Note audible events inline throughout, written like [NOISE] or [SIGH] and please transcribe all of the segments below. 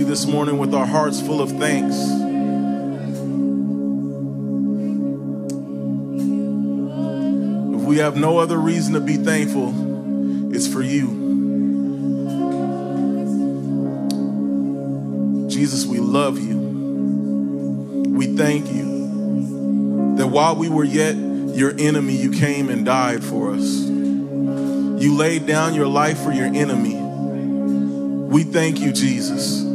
You this morning with our hearts full of thanks. If we have no other reason to be thankful, it's for you. Jesus, we love you. We thank you that while we were yet your enemy, you came and died for us. You laid down your life for your enemy. We thank you, Jesus.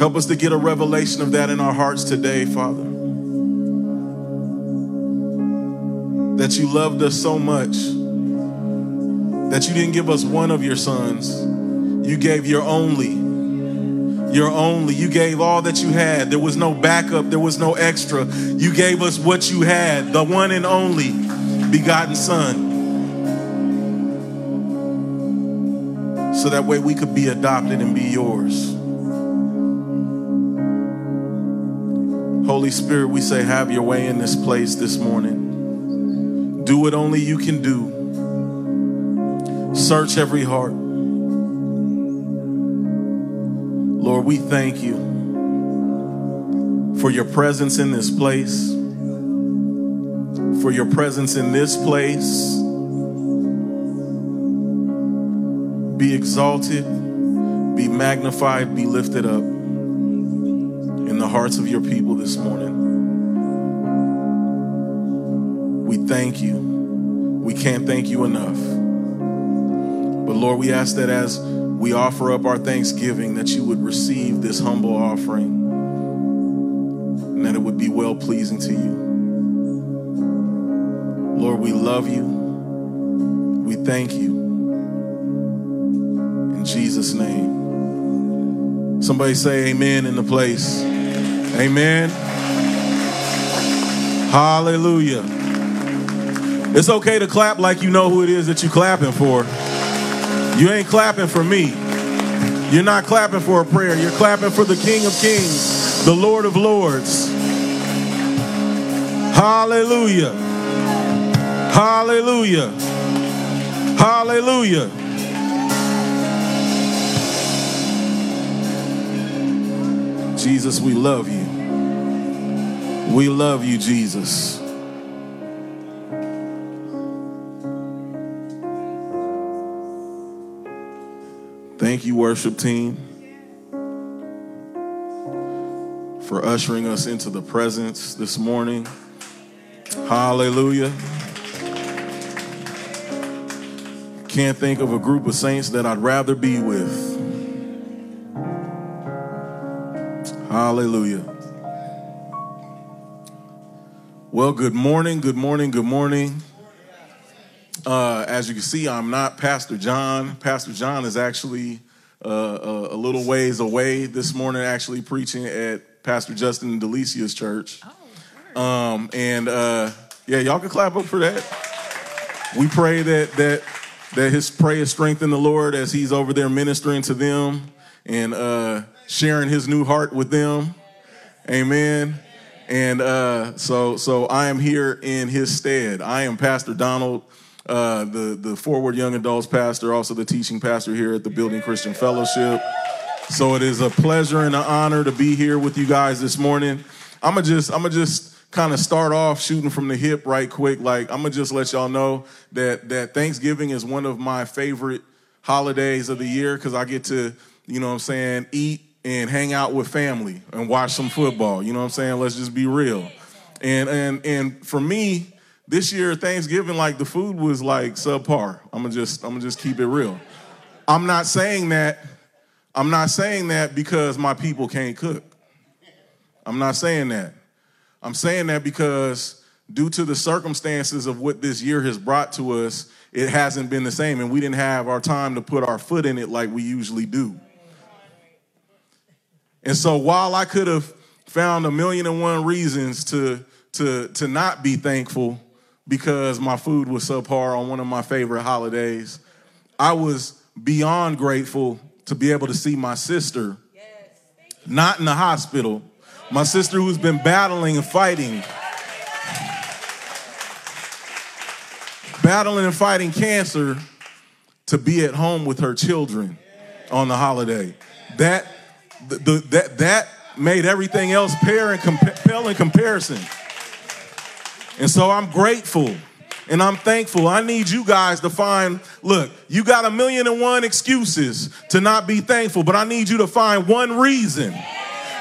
Help us to get a revelation of that in our hearts today, Father. That you loved us so much that you didn't give us one of your sons. You gave your only. Your only. You gave all that you had. There was no backup, there was no extra. You gave us what you had, the one and only begotten Son. So that way we could be adopted and be yours. Holy Spirit, we say, have your way in this place this morning. Do what only you can do. Search every heart. Lord, we thank you for your presence in this place, for your presence in this place. Be exalted, be magnified, be lifted up hearts of your people this morning. We thank you. We can't thank you enough. But Lord, we ask that as we offer up our thanksgiving, that you would receive this humble offering and that it would be well pleasing to you. Lord, we love you. We thank you. In Jesus' name. Somebody say amen in the place. Amen. Hallelujah. It's okay to clap like you know who it is that you're clapping for. You ain't clapping for me. You're not clapping for a prayer. You're clapping for the King of Kings, the Lord of Lords. Hallelujah. Hallelujah. Hallelujah. Jesus, we love you. We love you, Jesus. Thank you, worship team, for ushering us into the presence this morning. Hallelujah. Can't think of a group of saints that I'd rather be with. Hallelujah. Well, good morning, good morning, good morning. Uh, as you can see, I'm not Pastor John. Pastor John is actually uh, a, a, little ways away this morning, actually preaching at Pastor Justin Delicia's church. Um, and uh, yeah, y'all can clap up for that. We pray that that that his prayer strengthen the Lord as he's over there ministering to them and uh, sharing his new heart with them. Amen. And uh, so, so I am here in his stead. I am Pastor Donald, uh, the the Forward Young Adults pastor, also the teaching pastor here at the Building Christian Fellowship. So it is a pleasure and an honor to be here with you guys this morning. I'm gonna just, I'm gonna just kind of start off shooting from the hip right quick. Like I'm gonna just let y'all know that that Thanksgiving is one of my favorite holidays of the year because I get to, you know, what I'm saying, eat and hang out with family and watch some football. You know what I'm saying? Let's just be real. And and and for me, this year Thanksgiving, like the food was like subpar. I'm gonna just I'm gonna just keep it real. I'm not saying that. I'm not saying that because my people can't cook. I'm not saying that. I'm saying that because due to the circumstances of what this year has brought to us, it hasn't been the same. And we didn't have our time to put our foot in it like we usually do. And so while I could have found a million and one reasons to, to, to not be thankful because my food was subpar on one of my favorite holidays, I was beyond grateful to be able to see my sister, not in the hospital, my sister who's been battling and fighting battling and fighting cancer to be at home with her children on the holiday. That the, that that made everything else pair and compa- pale in comparison. And so I'm grateful and I'm thankful. I need you guys to find, look, you got a million and one excuses to not be thankful, but I need you to find one reason.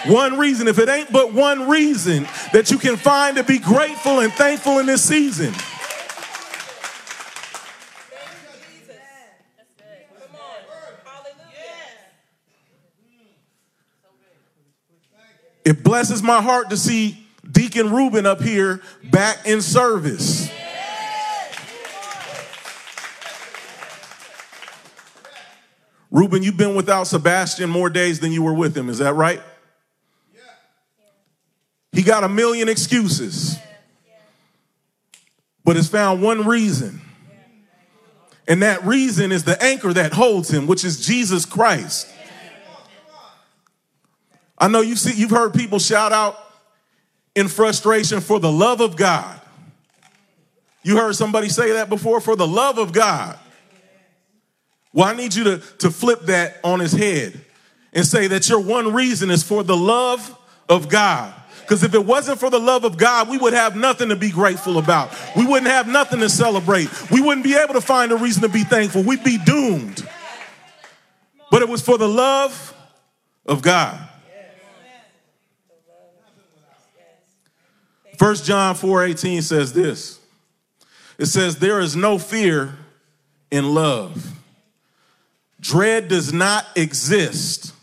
One reason, if it ain't but one reason that you can find to be grateful and thankful in this season. It blesses my heart to see Deacon Reuben up here back in service. Reuben, you've been without Sebastian more days than you were with him. Is that right? He got a million excuses, but has found one reason. And that reason is the anchor that holds him, which is Jesus Christ. I know you've, you've heard people shout out in frustration for the love of God. You heard somebody say that before? For the love of God. Well, I need you to, to flip that on his head and say that your one reason is for the love of God. Because if it wasn't for the love of God, we would have nothing to be grateful about. We wouldn't have nothing to celebrate. We wouldn't be able to find a reason to be thankful. We'd be doomed. But it was for the love of God. 1 John 4:18 says this. It says there is no fear in love. Dread does not exist,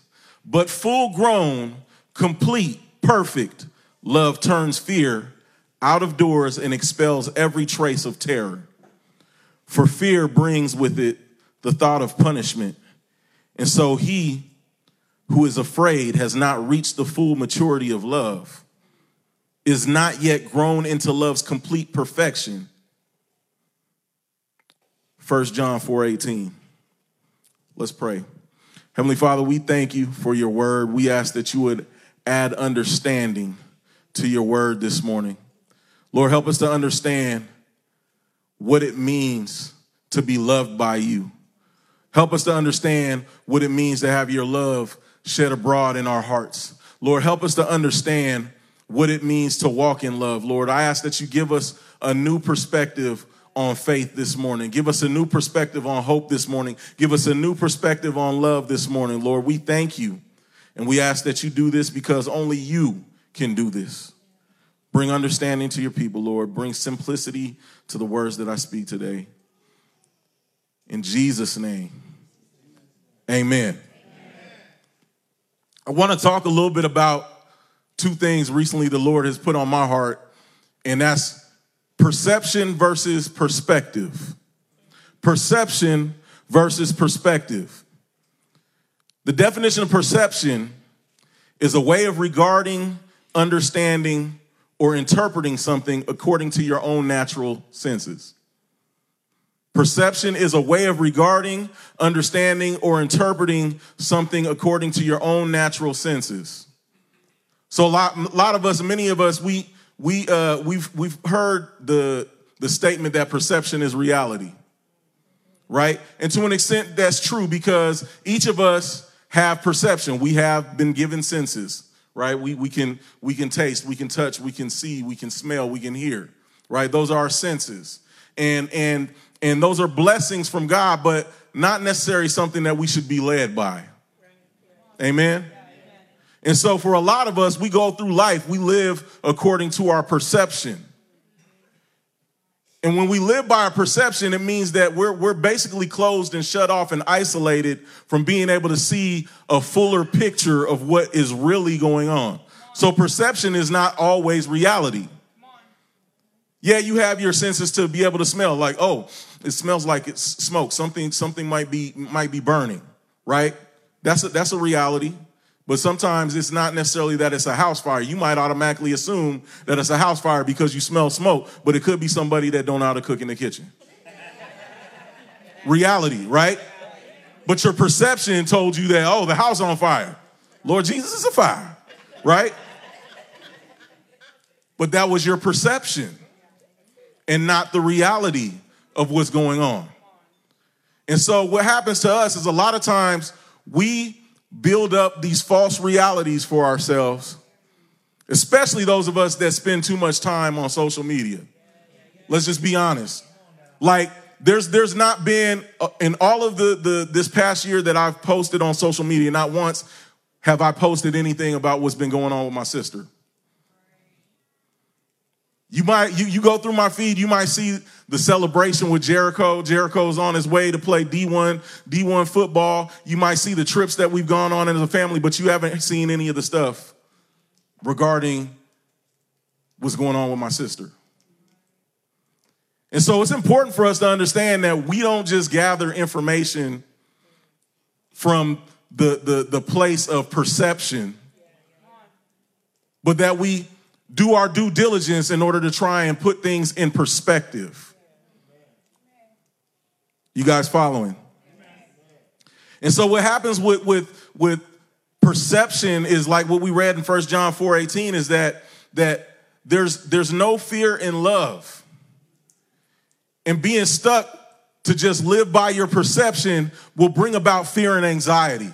but full grown, complete, perfect love turns fear out of doors and expels every trace of terror. For fear brings with it the thought of punishment. And so he who is afraid has not reached the full maturity of love is not yet grown into love's complete perfection. 1 John 4:18. Let's pray. Heavenly Father, we thank you for your word. We ask that you would add understanding to your word this morning. Lord, help us to understand what it means to be loved by you. Help us to understand what it means to have your love shed abroad in our hearts. Lord, help us to understand what it means to walk in love. Lord, I ask that you give us a new perspective on faith this morning. Give us a new perspective on hope this morning. Give us a new perspective on love this morning. Lord, we thank you. And we ask that you do this because only you can do this. Bring understanding to your people, Lord. Bring simplicity to the words that I speak today. In Jesus' name, amen. amen. I want to talk a little bit about two things recently the Lord has put on my heart, and that's perception versus perspective. Perception versus perspective. The definition of perception is a way of regarding, understanding, or interpreting something according to your own natural senses. Perception is a way of regarding, understanding, or interpreting something according to your own natural senses. So a lot, a lot of us, many of us, we we uh, we've we've heard the the statement that perception is reality, right? And to an extent, that's true because each of us have perception. We have been given senses, right? We we can we can taste, we can touch, we can see, we can smell, we can hear, right? Those are our senses, and and and those are blessings from God, but not necessarily something that we should be led by. Amen. And so, for a lot of us, we go through life, we live according to our perception. And when we live by our perception, it means that we're, we're basically closed and shut off and isolated from being able to see a fuller picture of what is really going on. So, perception is not always reality. Yeah, you have your senses to be able to smell like, oh, it smells like it's smoke. Something something might be might be burning, right? That's a, that's a reality. But sometimes it's not necessarily that it's a house fire. You might automatically assume that it's a house fire because you smell smoke, but it could be somebody that don't know how to cook in the kitchen. reality, right? But your perception told you that, oh, the house on fire. Lord Jesus is a fire, right? But that was your perception and not the reality of what's going on. And so, what happens to us is a lot of times we build up these false realities for ourselves, especially those of us that spend too much time on social media. Let's just be honest. Like, there's there's not been uh, in all of the the this past year that I've posted on social media, not once have I posted anything about what's been going on with my sister. You might you, you go through my feed, you might see the celebration with Jericho. Jericho's on his way to play D1 D1 football. You might see the trips that we've gone on as a family, but you haven't seen any of the stuff regarding what's going on with my sister. And so it's important for us to understand that we don't just gather information from the, the, the place of perception, but that we do our due diligence in order to try and put things in perspective. You guys following? And so what happens with with with perception is like what we read in First John 4 18 is that that there's there's no fear in love. And being stuck to just live by your perception will bring about fear and anxiety.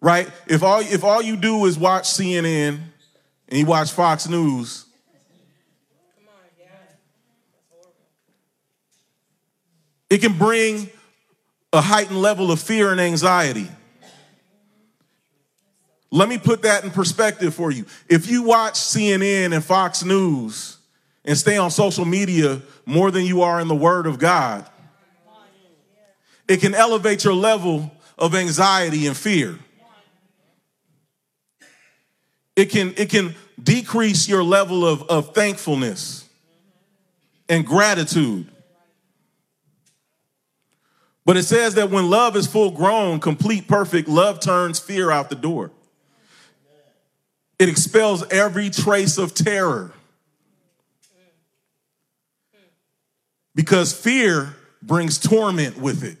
Right? If all if all you do is watch CNN and you watch Fox News, it can bring a heightened level of fear and anxiety. Let me put that in perspective for you. If you watch CNN and Fox News and stay on social media more than you are in the Word of God, it can elevate your level of anxiety and fear. It can, it can decrease your level of, of thankfulness and gratitude. But it says that when love is full grown, complete, perfect, love turns fear out the door. It expels every trace of terror. Because fear brings torment with it.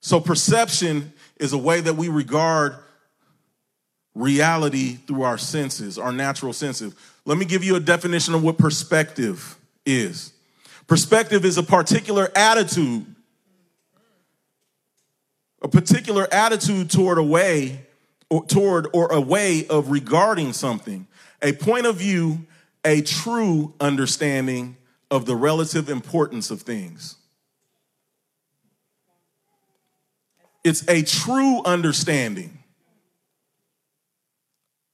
So perception is a way that we regard reality through our senses, our natural senses. Let me give you a definition of what perspective is. Perspective is a particular attitude, a particular attitude toward a way, or toward or a way of regarding something, a point of view, a true understanding of the relative importance of things. It's a true understanding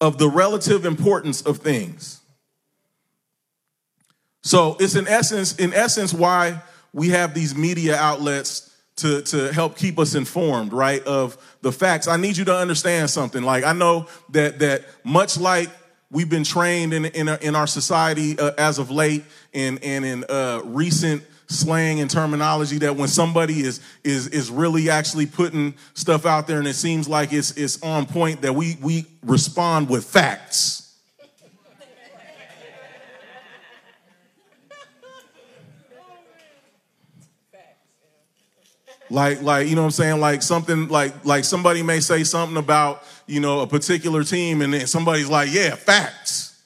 of the relative importance of things. So it's in essence, in essence, why we have these media outlets to, to help keep us informed, right, of the facts. I need you to understand something. Like I know that that much like we've been trained in in, in our society uh, as of late, and and in uh, recent slang and terminology that when somebody is is is really actually putting stuff out there and it seems like it's it's on point that we we respond with facts. Like, like, you know what I'm saying? Like something like like somebody may say something about, you know, a particular team, and then somebody's like, yeah, facts.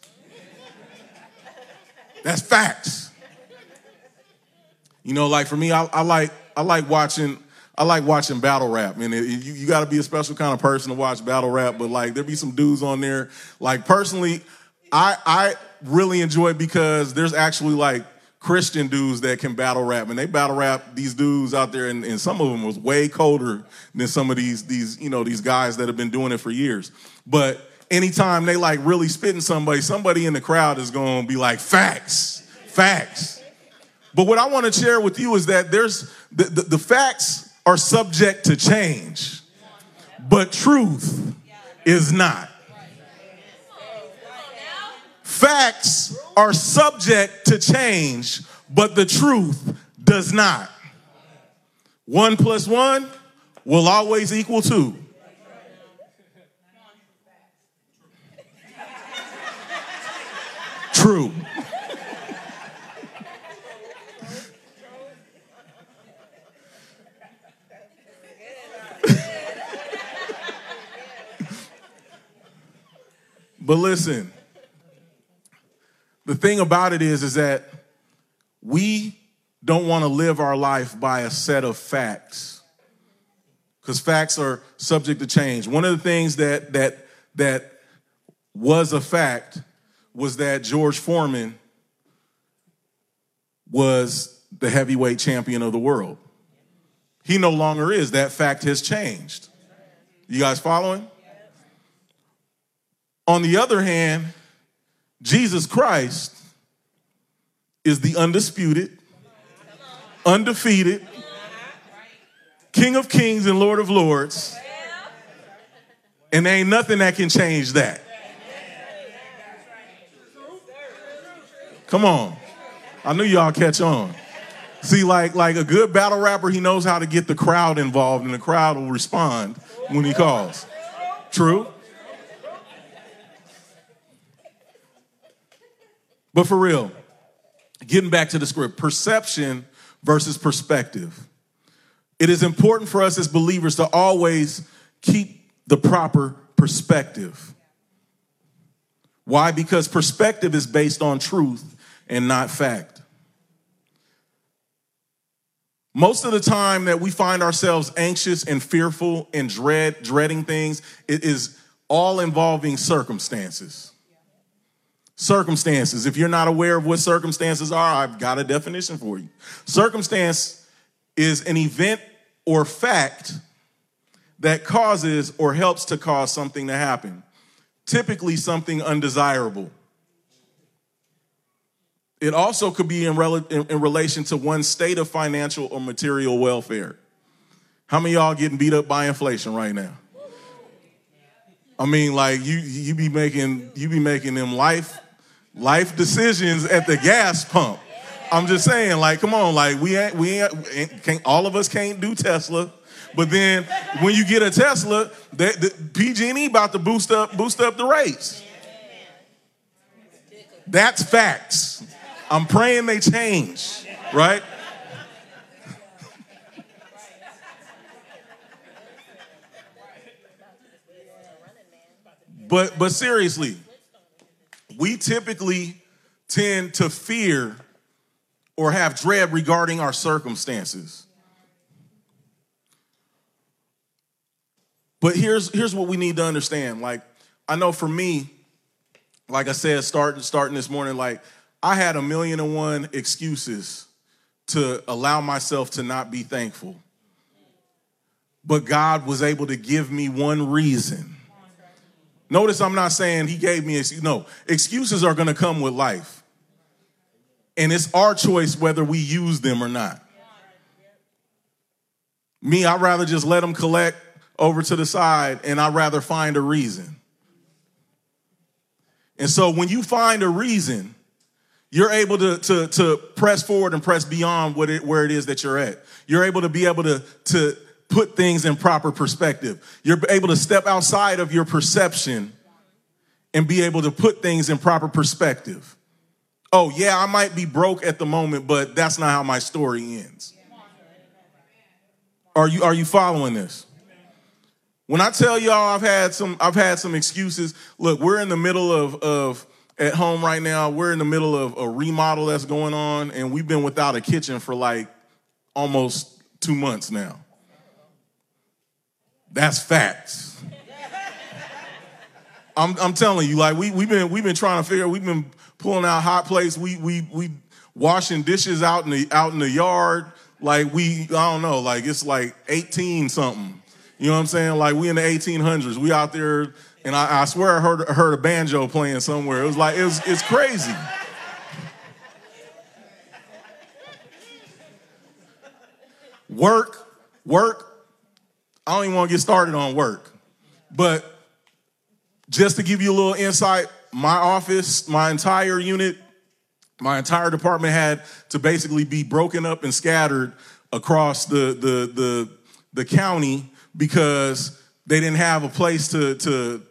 That's facts. You know, like for me, I, I like I like watching I like watching battle rap. I mean, you, you got to be a special kind of person to watch battle rap. But like, there be some dudes on there. Like personally, I I really enjoy it because there's actually like Christian dudes that can battle rap, and they battle rap these dudes out there, and, and some of them was way colder than some of these these you know these guys that have been doing it for years. But anytime they like really spitting somebody, somebody in the crowd is to be like facts, facts. But what I want to share with you is that there's the, the, the facts are subject to change, but truth is not. Facts are subject to change, but the truth does not. One plus one will always equal two. True. But listen, the thing about it is, is that we don't want to live our life by a set of facts because facts are subject to change. One of the things that that that was a fact was that George Foreman was the heavyweight champion of the world. He no longer is. That fact has changed. You guys following? On the other hand, Jesus Christ is the undisputed, undefeated King of Kings and Lord of Lords. And there ain't nothing that can change that. Come on. I knew y'all catch on. See, like, like a good battle rapper, he knows how to get the crowd involved, and the crowd will respond when he calls. True? But for real, getting back to the script, perception versus perspective. It is important for us as believers to always keep the proper perspective. Why? Because perspective is based on truth and not fact. Most of the time that we find ourselves anxious and fearful and dread, dreading things, it is all involving circumstances circumstances. If you're not aware of what circumstances are, I've got a definition for you. Circumstance is an event or fact that causes or helps to cause something to happen, typically something undesirable. It also could be in, rel- in, in relation to one's state of financial or material welfare. How many y'all getting beat up by inflation right now? I mean, like you you be making you be making them life life decisions at the gas pump. I'm just saying, like, come on, like we ain't, we ain't, can't, all of us can't do Tesla, but then when you get a Tesla, that the PG&E about to boost up boost up the rates. That's facts. I'm praying they change, right? But but seriously, we typically tend to fear or have dread regarding our circumstances. But here's here's what we need to understand. Like I know for me, like I said, starting starting this morning, like I had a million and one excuses to allow myself to not be thankful. But God was able to give me one reason Notice I'm not saying he gave me excuse. No, excuses are going to come with life. And it's our choice whether we use them or not. Me, I'd rather just let them collect over to the side and I'd rather find a reason. And so when you find a reason, you're able to, to, to press forward and press beyond what it, where it is that you're at. You're able to be able to, to put things in proper perspective. You're able to step outside of your perception and be able to put things in proper perspective. Oh, yeah, I might be broke at the moment, but that's not how my story ends. Are you, are you following this? When I tell y'all I've had some I've had some excuses. Look, we're in the middle of of at home right now. We're in the middle of a remodel that's going on, and we've been without a kitchen for like almost two months now. That's facts. I'm, I'm telling you, like we we've been we've been trying to figure. We've been pulling out hot plates. We we we washing dishes out in the out in the yard. Like we I don't know. Like it's like 18 something. You know what I'm saying? Like we in the 1800s. We out there, and I, I swear I heard heard a banjo playing somewhere. It was like it was it's crazy. Work, work, I don't even want to get started on work. But just to give you a little insight my office, my entire unit, my entire department had to basically be broken up and scattered across the the the, the county because they didn't have a place to to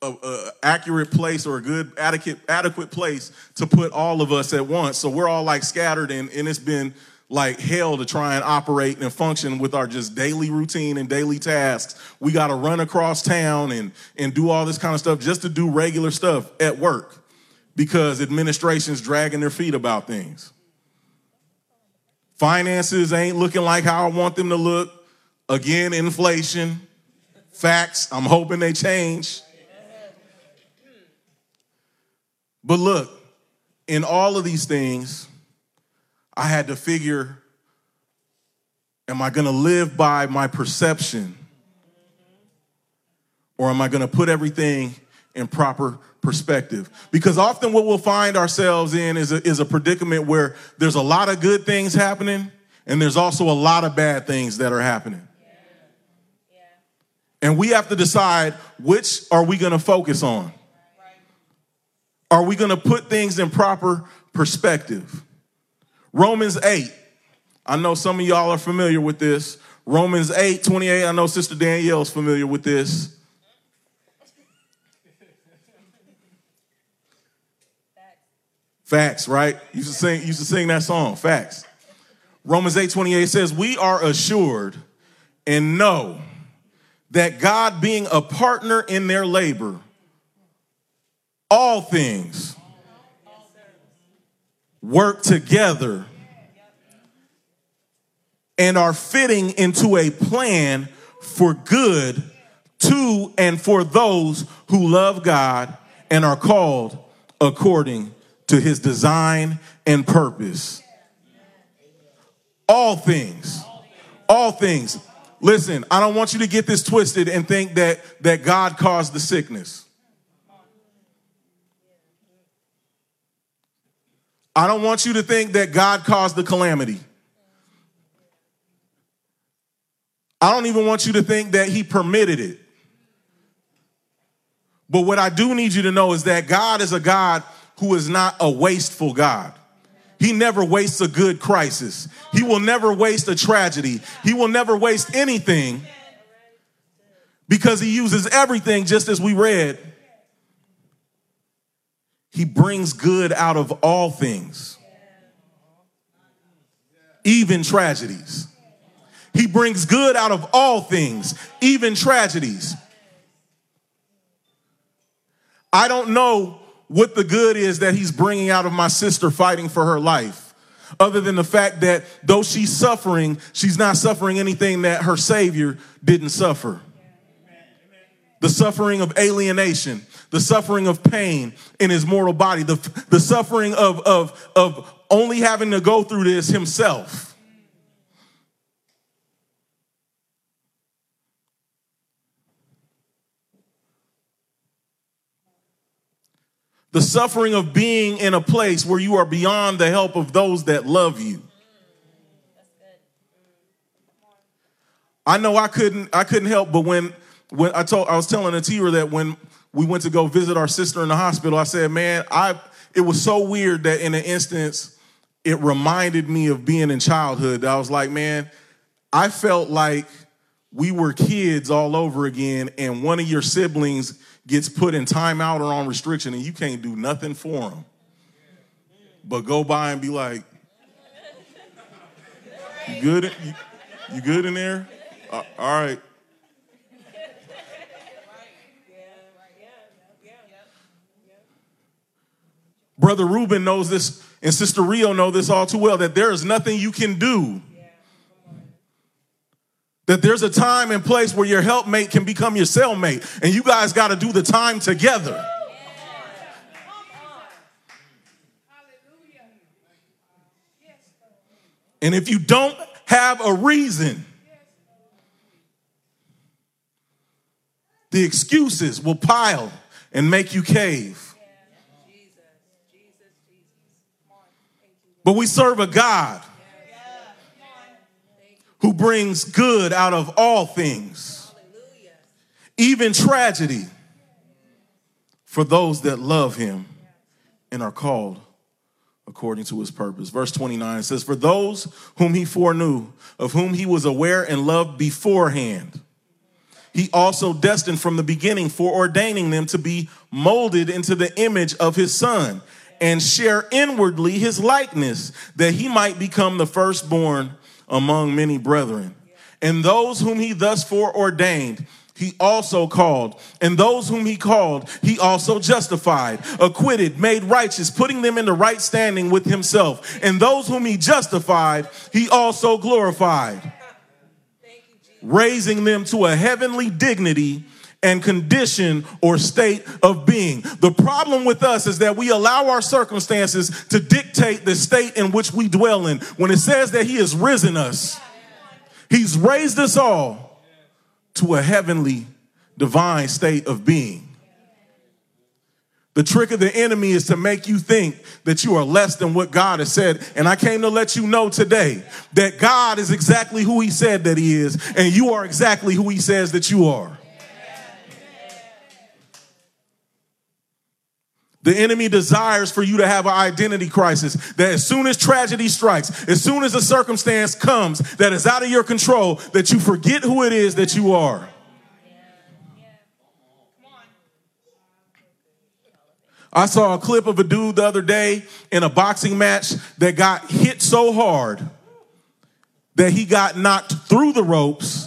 a, a, accurate place or a good adequate adequate place to put all of us at once. So we're all like scattered and, and it's been like hell to try and operate and function with our just daily routine and daily tasks. We got to run across town and and do all this kind of stuff just to do regular stuff at work because administration's dragging their feet about things. Finances ain't looking like how I want them to look. Again, inflation, facts. I'm hoping they change. But look, in all of these things, I had to figure am I going to live by my perception? Or am I going to put everything in proper perspective? Because often what we'll find ourselves in is a, is a predicament where there's a lot of good things happening and there's also a lot of bad things that are happening. And we have to decide which are we going to focus on? Are we going to put things in proper perspective? Romans 8. I know some of y'all are familiar with this. Romans 8, 28. I know Sister Danielle's familiar with this. Facts, right? Used to sing, used to sing that song, Facts. Romans 8, 28 says, We are assured and know that God being a partner in their labor all things work together and are fitting into a plan for good to and for those who love God and are called according to his design and purpose. All things, all things. Listen, I don't want you to get this twisted and think that, that God caused the sickness. I don't want you to think that God caused the calamity. I don't even want you to think that He permitted it. But what I do need you to know is that God is a God who is not a wasteful God. He never wastes a good crisis. He will never waste a tragedy. He will never waste anything because he uses everything just as we read he brings good out of all things, even tragedies. He brings good out of all things, even tragedies. I don't know what the good is that he's bringing out of my sister fighting for her life, other than the fact that though she's suffering, she's not suffering anything that her Savior didn't suffer. The suffering of alienation, the suffering of pain in his mortal body, the, the suffering of, of, of only having to go through this himself. The suffering of being in a place where you are beyond the help of those that love you. I know I couldn't I couldn't help but when when I told I was telling Atira that when we went to go visit our sister in the hospital. I said, man, I it was so weird that in an instance it reminded me of being in childhood. I was like, man, I felt like we were kids all over again, and one of your siblings gets put in timeout or on restriction, and you can't do nothing for them. But go by and be like, you good? You, you good in there? Uh, all right. Brother Ruben knows this, and Sister Rio know this all too well that there is nothing you can do. That there's a time and place where your helpmate can become your cellmate, and you guys got to do the time together. And if you don't have a reason, the excuses will pile and make you cave. But we serve a God who brings good out of all things, even tragedy, for those that love him and are called according to his purpose. Verse 29 says, For those whom he foreknew, of whom he was aware and loved beforehand, he also destined from the beginning, foreordaining them to be molded into the image of his son and share inwardly his likeness, that he might become the firstborn among many brethren. And those whom he thus foreordained, he also called. And those whom he called, he also justified, acquitted, made righteous, putting them into right standing with himself. And those whom he justified, he also glorified, raising them to a heavenly dignity and condition or state of being. The problem with us is that we allow our circumstances to dictate the state in which we dwell in. When it says that he has risen us, he's raised us all to a heavenly, divine state of being. The trick of the enemy is to make you think that you are less than what God has said. And I came to let you know today that God is exactly who he said that he is, and you are exactly who he says that you are. The enemy desires for you to have an identity crisis. That as soon as tragedy strikes, as soon as a circumstance comes that is out of your control, that you forget who it is that you are. I saw a clip of a dude the other day in a boxing match that got hit so hard that he got knocked through the ropes,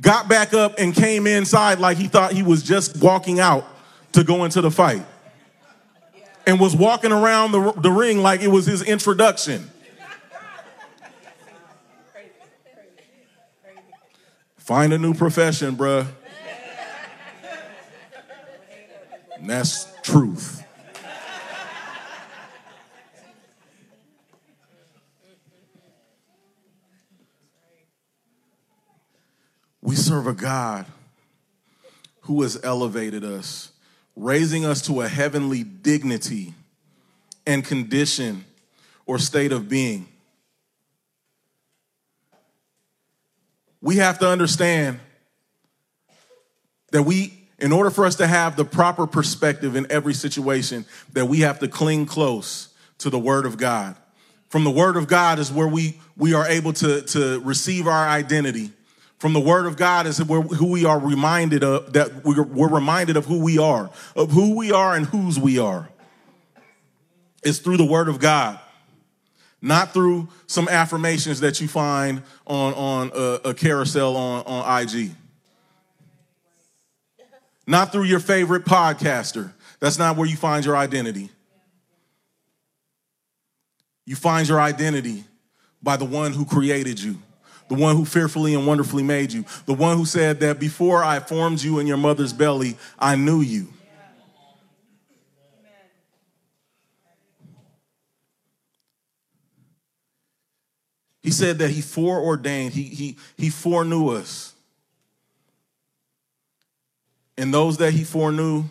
got back up, and came inside like he thought he was just walking out to go into the fight and was walking around the, the ring like it was his introduction. Find a new profession, bruh. And that's truth. We serve a God who has elevated us raising us to a heavenly dignity and condition or state of being. We have to understand that we, in order for us to have the proper perspective in every situation, that we have to cling close to the Word of God. From the Word of God is where we, we are able to, to receive our identity from the word of God is who we are reminded of, that we're, reminded of who we are, of who we are and whose we are. It's through the word of God, not through some affirmations that you find on, on a, a carousel on, on IG. Not through your favorite podcaster. That's not where you find your identity. You find your identity by the one who created you the one who fearfully and wonderfully made you, the one who said that before I formed you in your mother's belly, I knew you. He said that he foreordained, he, he, he foreknew us. And those that he foreknew,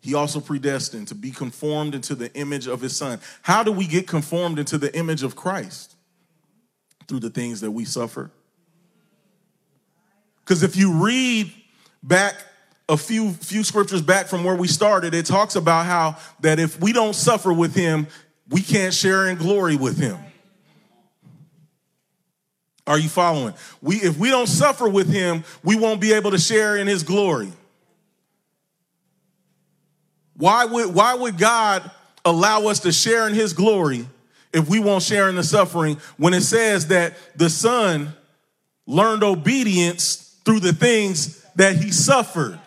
he also predestined to be conformed into the image of his son. How do we get conformed into the image of Christ? Through the things that we suffer. Because if you read back a few few scriptures back from where we started, it talks about how that if we don't suffer with him, we can't share in glory with him. Are you following? We if we don't suffer with him, we won't be able to share in his glory. Why would why would God allow us to share in his glory if we won't share in the suffering when it says that the son learned obedience through the things that he suffered.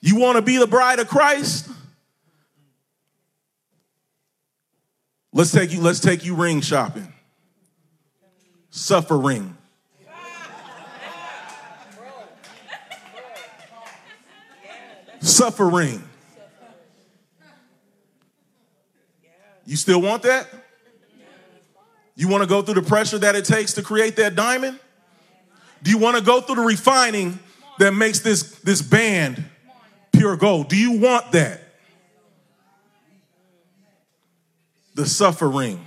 You want to be the bride of Christ? Let's take you let's take you ring shopping. Suffering. Suffering. You still want that? You want to go through the pressure that it takes to create that diamond? Do you want to go through the refining that makes this, this band pure gold? Do you want that? The suffering.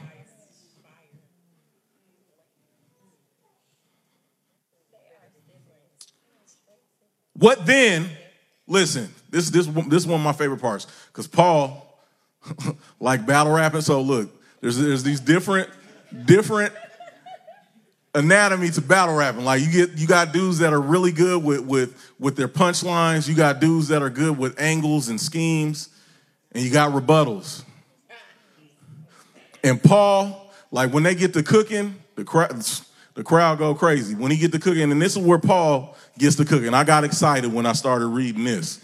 What then? Listen, this this this is one of my favorite parts because Paul [LAUGHS] like battle rapping. So look, there's there's these different different anatomy to battle rapping. Like you get you got dudes that are really good with with with their punchlines. You got dudes that are good with angles and schemes, and you got rebuttals. And Paul, like when they get to cooking, the crowd the crowd go crazy. When he get to cooking, and this is where Paul gets to cooking. I got excited when I started reading this.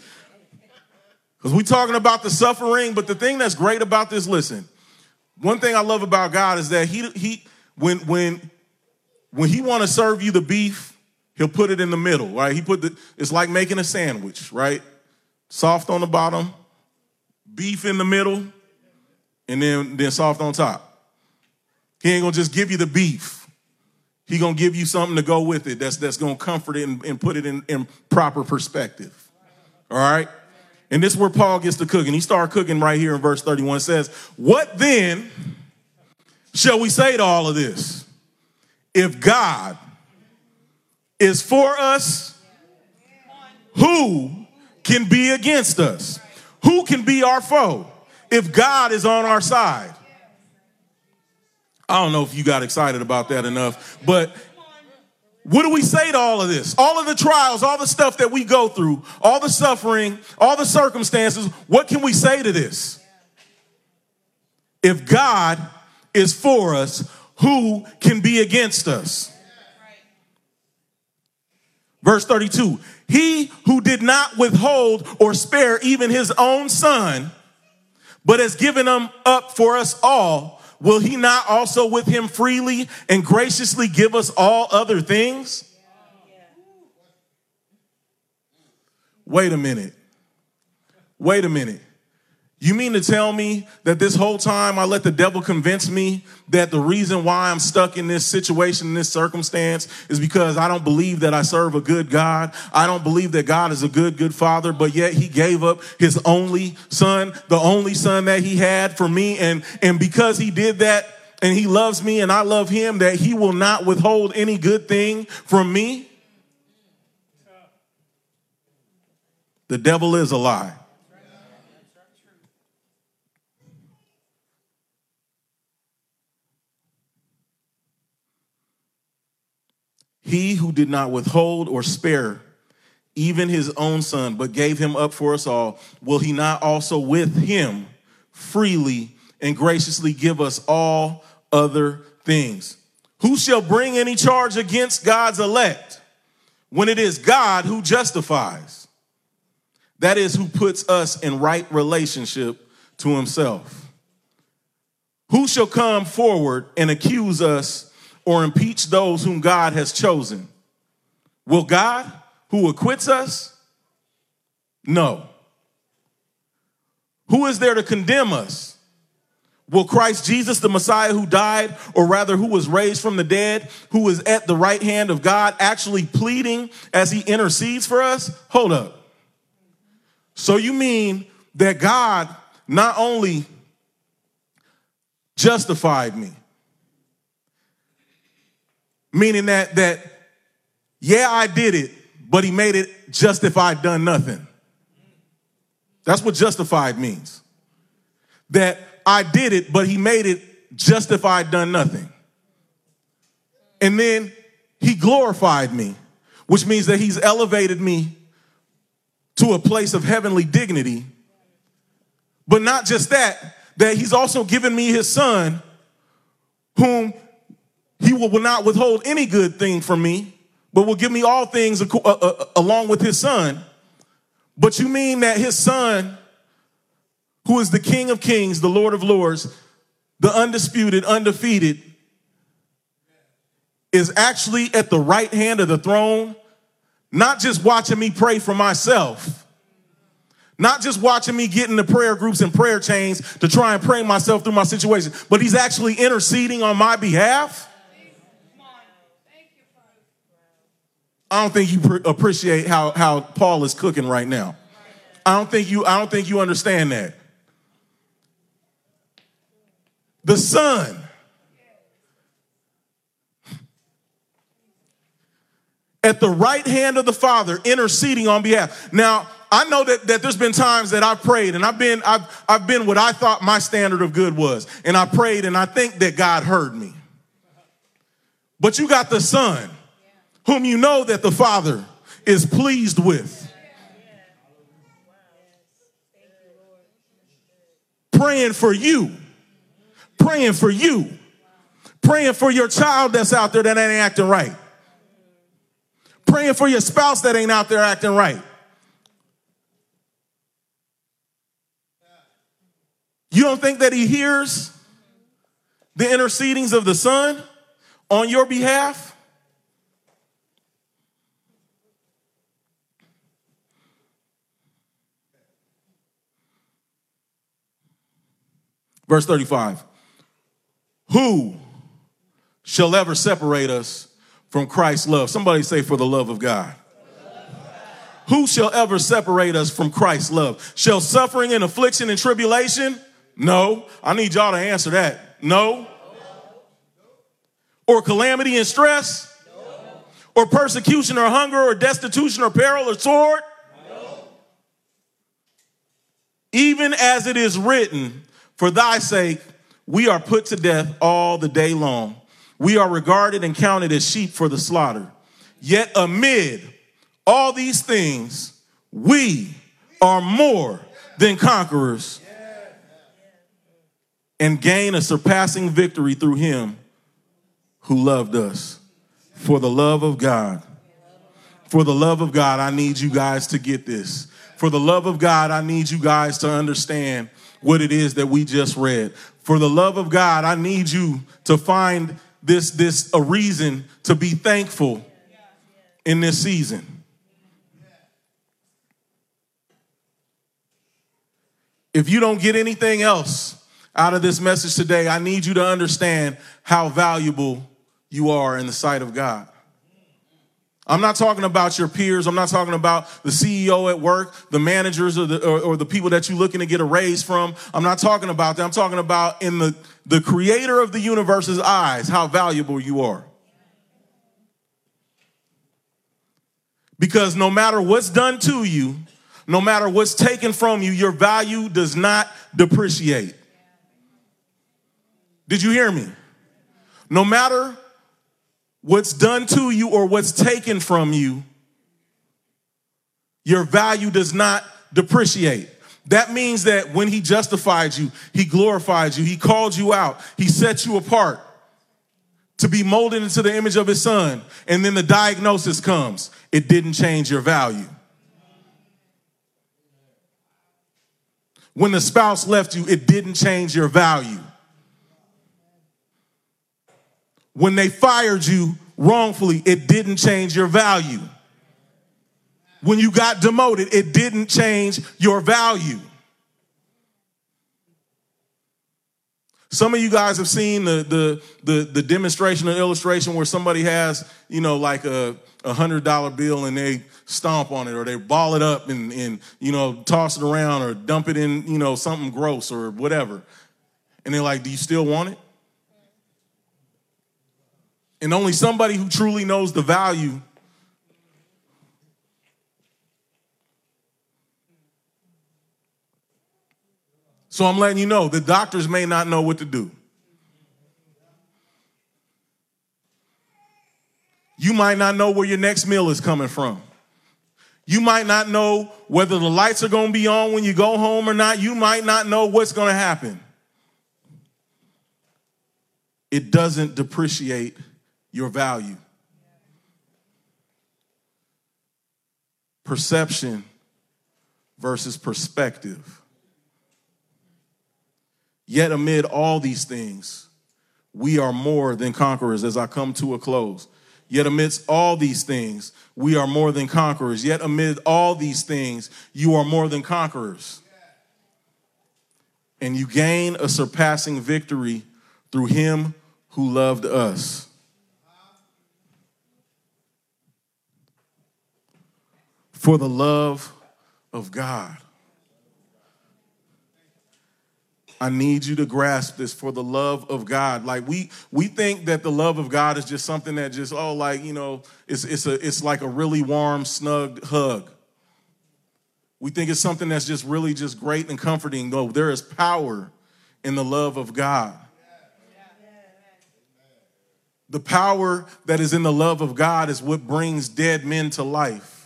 Because we talking about the suffering, but the thing that's great about this, listen, one thing I love about God is that he he when when when he want to serve you the beef, he'll put it in the middle, right? He put the it's like making a sandwich, right? Soft on the bottom, beef in the middle, and then then soft on top. He ain't gonna just give you the beef. He gonna give you something to go with it that's that's gonna comfort it and, and put it in, in proper perspective. All right? And this is where Paul gets to cooking. He started cooking right here in verse 31. It says, What then shall we say to all of this? If God is for us, who can be against us? Who can be our foe if God is on our side? I don't know if you got excited about that enough, but what do we say to all of this? All of the trials, all the stuff that we go through, all the suffering, all the circumstances, what can we say to this? If God is for us, who can be against us? Verse 32 He who did not withhold or spare even his own son, but has given him up for us all will he not also with him freely and graciously give us all other things? Wait a minute. Wait a minute. You mean to tell me that this whole time I let the devil convince me that the reason why I'm stuck in this situation, in this circumstance, is because I don't believe that I serve a good God. I don't believe that God is a good, good father, but yet he gave up his only son, the only son that he had for me. And, and because he did that, and he loves me and I love him, that he will not withhold any good thing from me. The devil is a lie. He who did not withhold or spare even his own son, but gave him up for us all, will he not also with him freely and graciously give us all other things? Who shall bring any charge against God's elect when it is God who justifies? That is, who puts us in right relationship to himself. Who shall come forward and accuse us or impeach those whom God has chosen? Will God, who acquits us? No. Who is there to condemn us? Will Christ Jesus, the Messiah who died, or rather who was raised from the dead, who is at the right hand of God, actually pleading as he intercedes for us? Hold up. So you mean that God not only justified me, Meaning that that yeah, I did it, but he made it just if I'd done nothing. That's what justified means. That I did it, but he made it just if I'd done nothing. And then he glorified me, which means that he's elevated me to a place of heavenly dignity. But not just that, that he's also given me his son, whom he will, not withhold any good thing from me, but will give me all things uh, uh, along with his son. But you mean that his son, who is the King of Kings, the Lord of Lords, the undisputed, undefeated, is actually at the right hand of the throne, not just watching me pray for myself, not just watching me get the prayer groups and prayer chains to try and pray myself through my situation, but he's actually interceding on my behalf. I don't think you appreciate how, how Paul is cooking right now. I don't think you I don't think you understand that. The son at the right hand of the Father, interceding on behalf. Now, I know that, that there's been times that I've prayed and I've been, I've, I've been what I thought my standard of good was. And I prayed and I think that God heard me. But you got the Son, whom you know that the Father is pleased with. Praying for you. Praying for you. Praying for your child that's out there that ain't acting right. Praying for your spouse that ain't out there acting right. You don't think that he hears the intercedings of the Son on your behalf? Verse 35 Who shall ever separate us from Christ's love? Somebody say, For the love of God. Who shall ever separate us from Christ's love? Shall suffering and affliction and tribulation? No. I need y'all to answer that. No. Or calamity and stress? Or persecution or hunger or destitution or peril or sword? Even as it is written, for thy sake, we are put to death all the day long. We are regarded and counted as sheep for the slaughter. Yet amid all these things, we are more than conquerors and gain a surpassing victory through him who loved us. For the love of God. For the love of God, I need you guys to get this. For the love of God, I need you guys to understand what it is that we just read. For the love of God, I need you to find this, this a reason to be thankful in this season. If you don't get anything else out of this message today, I need you to understand how valuable you are in the sight of God. I'm not talking about your peers. I'm not talking about the CEO at work, the managers, or the, or, or the people that you're looking to get a raise from. I'm not talking about that. I'm talking about in the, the creator of the universe's eyes, how valuable you are. Because no matter what's done to you, no matter what's taken from you, your value does not depreciate. Did you hear me? No matter what's done to you or what's taken from you, your value does not depreciate. That means that when he justified you, he glorified you, he called you out, he set you apart to be molded into the image of his son, and then the diagnosis comes. It didn't change your value. When the spouse left you, it didn't change your value. When they fired you wrongfully, it didn't change your value. When you got demoted, it didn't change your value. Some of you guys have seen the, the, the, the demonstration or illustration where somebody has, you know, like a, a hundred dollar bill and they stomp on it or they ball it up and, and, you know, toss it around or dump it in, you know, something gross or whatever. And they're like, do you still want it? And only somebody who truly knows the value So I'm letting you know the doctors may not know what to do. You might not know where your next meal is coming from. You might not know whether the lights are going to be on when you go home or not. You might not know what's going to happen. It doesn't depreciate your value. Perception versus perspective. Yet, amid all these things, we are more than conquerors as I come to a close. Yet, amidst all these things, we are more than conquerors. Yet, amid all these things, you are more than conquerors. And you gain a surpassing victory through him who loved us. For the love of God. I need you to grasp this for the love of God. Like we we think that the love of God is just something that just oh like you know it's it's a it's like a really warm snug hug. We think it's something that's just really just great and comforting. No, there is power in the love of God. The power that is in the love of God is what brings dead men to life.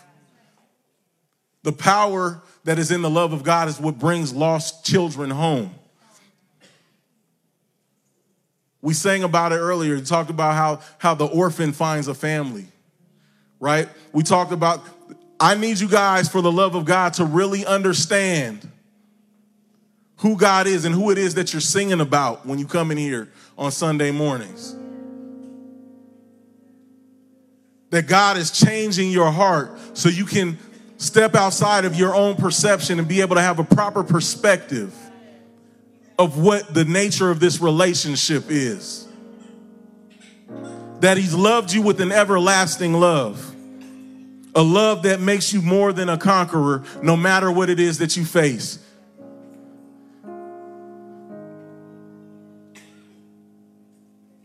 The power that is in the love of God is what brings lost children home. We sang about it earlier. Talked about how, how the orphan finds a family, right? We talked about, I need you guys, for the love of God, to really understand who God is and who it is that you're singing about when you come in here on Sunday mornings. That God is changing your heart so you can step outside of your own perception and be able to have a proper perspective of what the nature of this relationship is. That He's loved you with an everlasting love. A love that makes you more than a conqueror, no matter what it is that you face.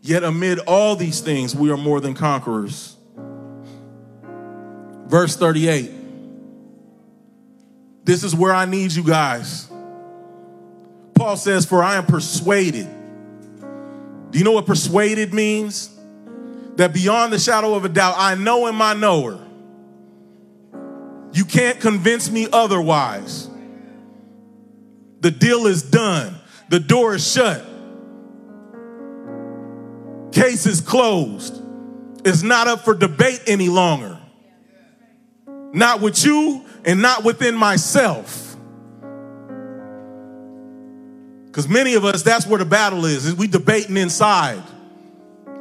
Yet, amid all these things, we are more than conquerors. Verse 38. This is where I need you guys. Paul says, For I am persuaded. Do you know what persuaded means? That beyond the shadow of a doubt, I know in my knower. You can't convince me otherwise. The deal is done, the door is shut, case is closed. It's not up for debate any longer. Not with you and not within myself. Because many of us, that's where the battle is, is we debating inside.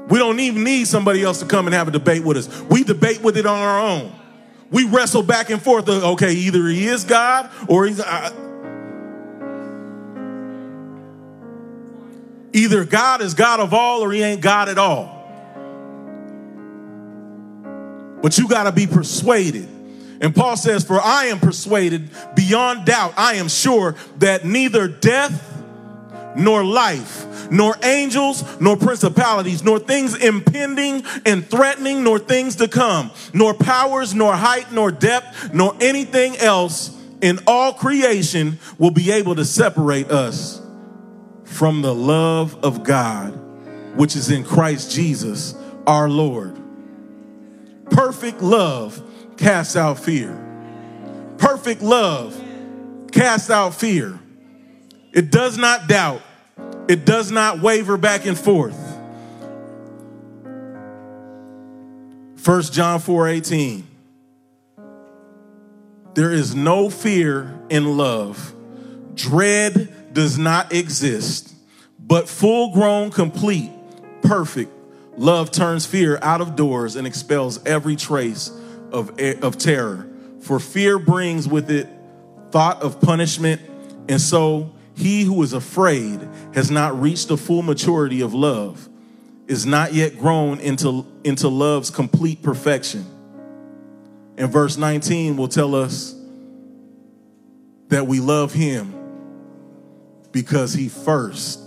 We don't even need somebody else to come and have a debate with us. We debate with it on our own. We wrestle back and forth. Okay, either he is God or he's. Uh, either God is God of all or he ain't God at all. But you got to be persuaded. And Paul says, For I am persuaded beyond doubt, I am sure that neither death nor life, nor angels, nor principalities, nor things impending and threatening, nor things to come, nor powers, nor height, nor depth, nor anything else in all creation will be able to separate us from the love of God, which is in Christ Jesus our Lord. Perfect love casts out fear. Perfect love casts out fear. It does not doubt. It does not waver back and forth. 1 John 4 18. There is no fear in love. Dread does not exist, but full grown, complete, perfect love turns fear out of doors and expels every trace of, of terror. For fear brings with it thought of punishment, and so he who is afraid has not reached the full maturity of love, is not yet grown into, into love's complete perfection. And verse 19 will tell us that we love him because he first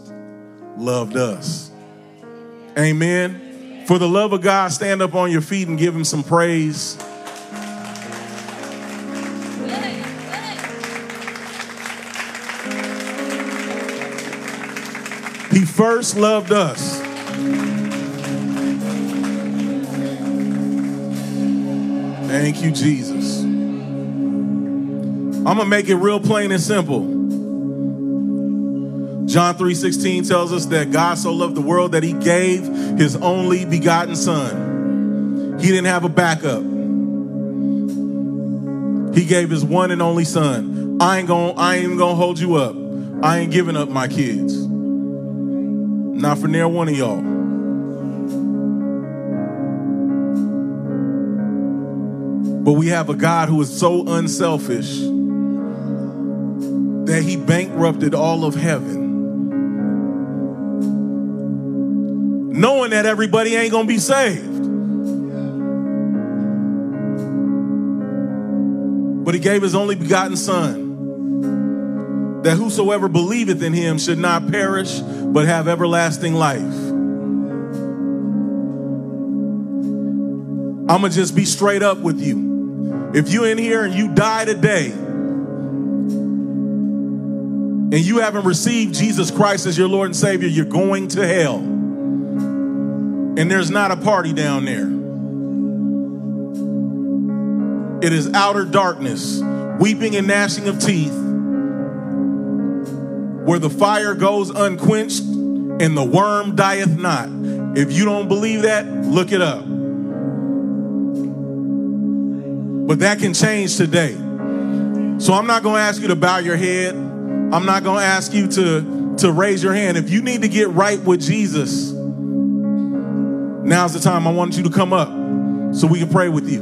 loved us. Amen. For the love of God, stand up on your feet and give him some praise. He first loved us. Thank you, Jesus. I'm going to make it real plain and simple. John 3:16 tells us that God so loved the world that he gave his only begotten son. He didn't have a backup. He gave his one and only son. I ain't going I ain't going to hold you up. I ain't giving up my kids. Not for near one of y'all. But we have a God who is so unselfish that he bankrupted all of heaven. Knowing that everybody ain't to be saved. But he gave his only begotten son that whosoever believeth in him should not perish, but have everlasting life. I'm gonna just be straight up with you. If you're in here and you die today, and you haven't received Jesus Christ as your Lord and Savior, you're going to hell. And there's not a party down there. It is outer darkness, weeping and gnashing of teeth, where the fire goes unquenched and the worm dieth not. If you don't believe that, look it up. But that can change today. So I'm not going to ask you to bow your head. I'm not going to ask you to, to raise your hand. If you need to get right with Jesus, now's the time. I want you to come up so we can pray with you.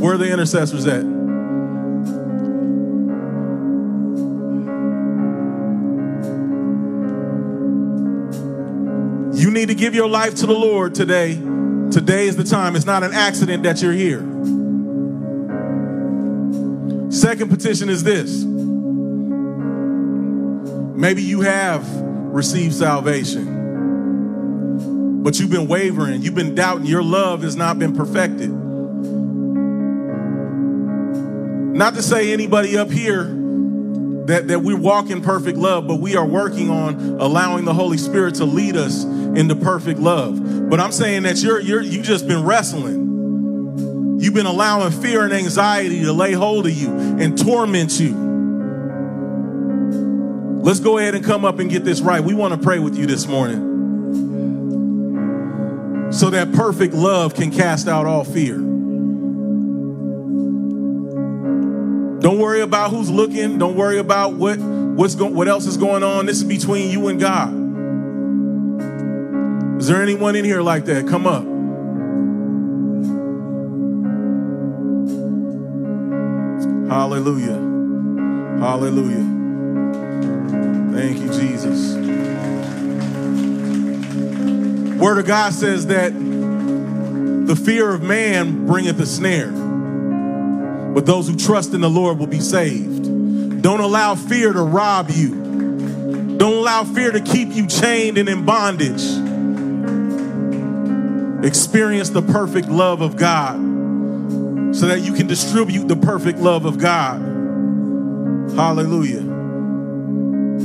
Where are the intercessors at? You need to give your life to the Lord today. Today is the time. It's not an accident that you're here. Second petition is this. Maybe you have received salvation, but you've been wavering, you've been doubting, your love has not been perfected. Not to say anybody up here that, that we walk in perfect love, but we are working on allowing the Holy Spirit to lead us into perfect love. But I'm saying that you're you're you just been wrestling. You've been allowing fear and anxiety to lay hold of you and torment you. Let's go ahead and come up and get this right. We want to pray with you this morning so that perfect love can cast out all fear. Don't worry about who's looking. Don't worry about what what's go, what else is going on. This is between you and God. Is there anyone in here like that? Come up. Hallelujah. Hallelujah. Thank you, Jesus. Word of God says that the fear of man bringeth a snare, but those who trust in the Lord will be saved. Don't allow fear to rob you. Don't allow fear to keep you chained and in bondage. Experience the perfect love of God so that you can distribute the perfect love of God. Hallelujah.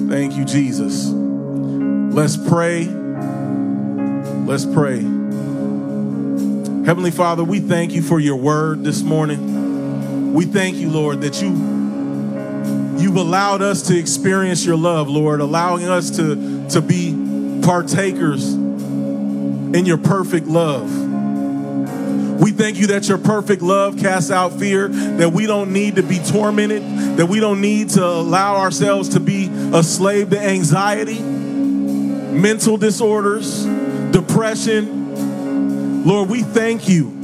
Thank you, Jesus. Let's pray. Let's pray. Heavenly Father, we thank you for your word this morning. We thank you, Lord, that you you've allowed us to experience your love, Lord, allowing us to, to be partakers in your perfect love. We thank you that your perfect love casts out fear, that we don't need to be tormented, that we don't need to allow ourselves to be a slave to anxiety, mental disorders, depression. Lord, we thank you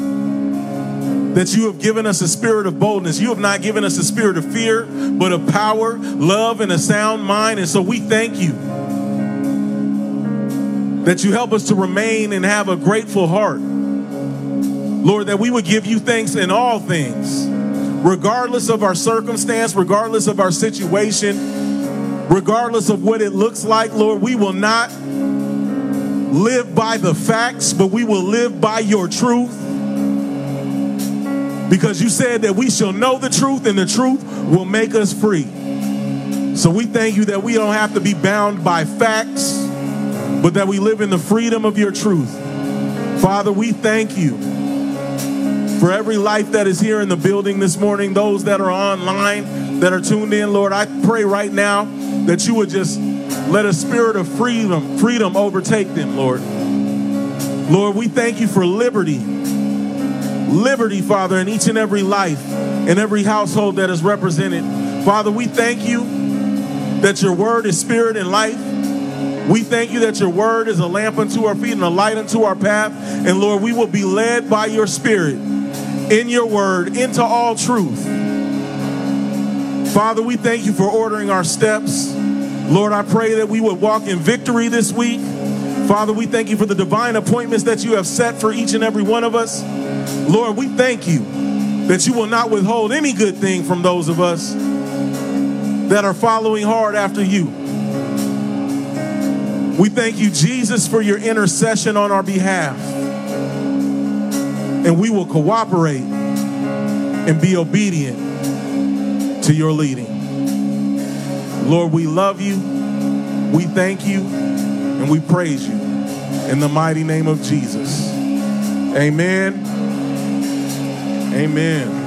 that you have given us a spirit of boldness. You have not given us a spirit of fear, but of power, love, and a sound mind. And so we thank you that you help us to remain and have a grateful heart. Lord, that we would give you thanks in all things, regardless of our circumstance, regardless of our situation, regardless of what it looks like, Lord, we will not live by the facts, but we will live by your truth. Because you said that we shall know the truth and the truth will make us free. So we thank you that we don't have to be bound by facts, but that we live in the freedom of your truth. Father, we thank you for every life that is here in the building this morning, those that are online, that are tuned in, Lord, I pray right now that you would just let a spirit of freedom, freedom overtake them, Lord. Lord, we thank you for liberty. Liberty, Father, in each and every life, in every household that is represented. Father, we thank you that your word is spirit and life. We thank you that your word is a lamp unto our feet and a light unto our path. And Lord, we will be led by your spirit in your word into all truth. Father, we thank you for ordering our steps. Lord, I pray that we would walk in victory this week. Father, we thank you for the divine appointments that you have set for each and every one of us. Lord, we thank you that you will not withhold any good thing from those of us. that are following hard after you. We thank you, Jesus, for your intercession on our behalf. And we will cooperate and be obedient to your leading. Lord, we love you, we thank you, and we praise you in the mighty name of Jesus. Amen. Amen.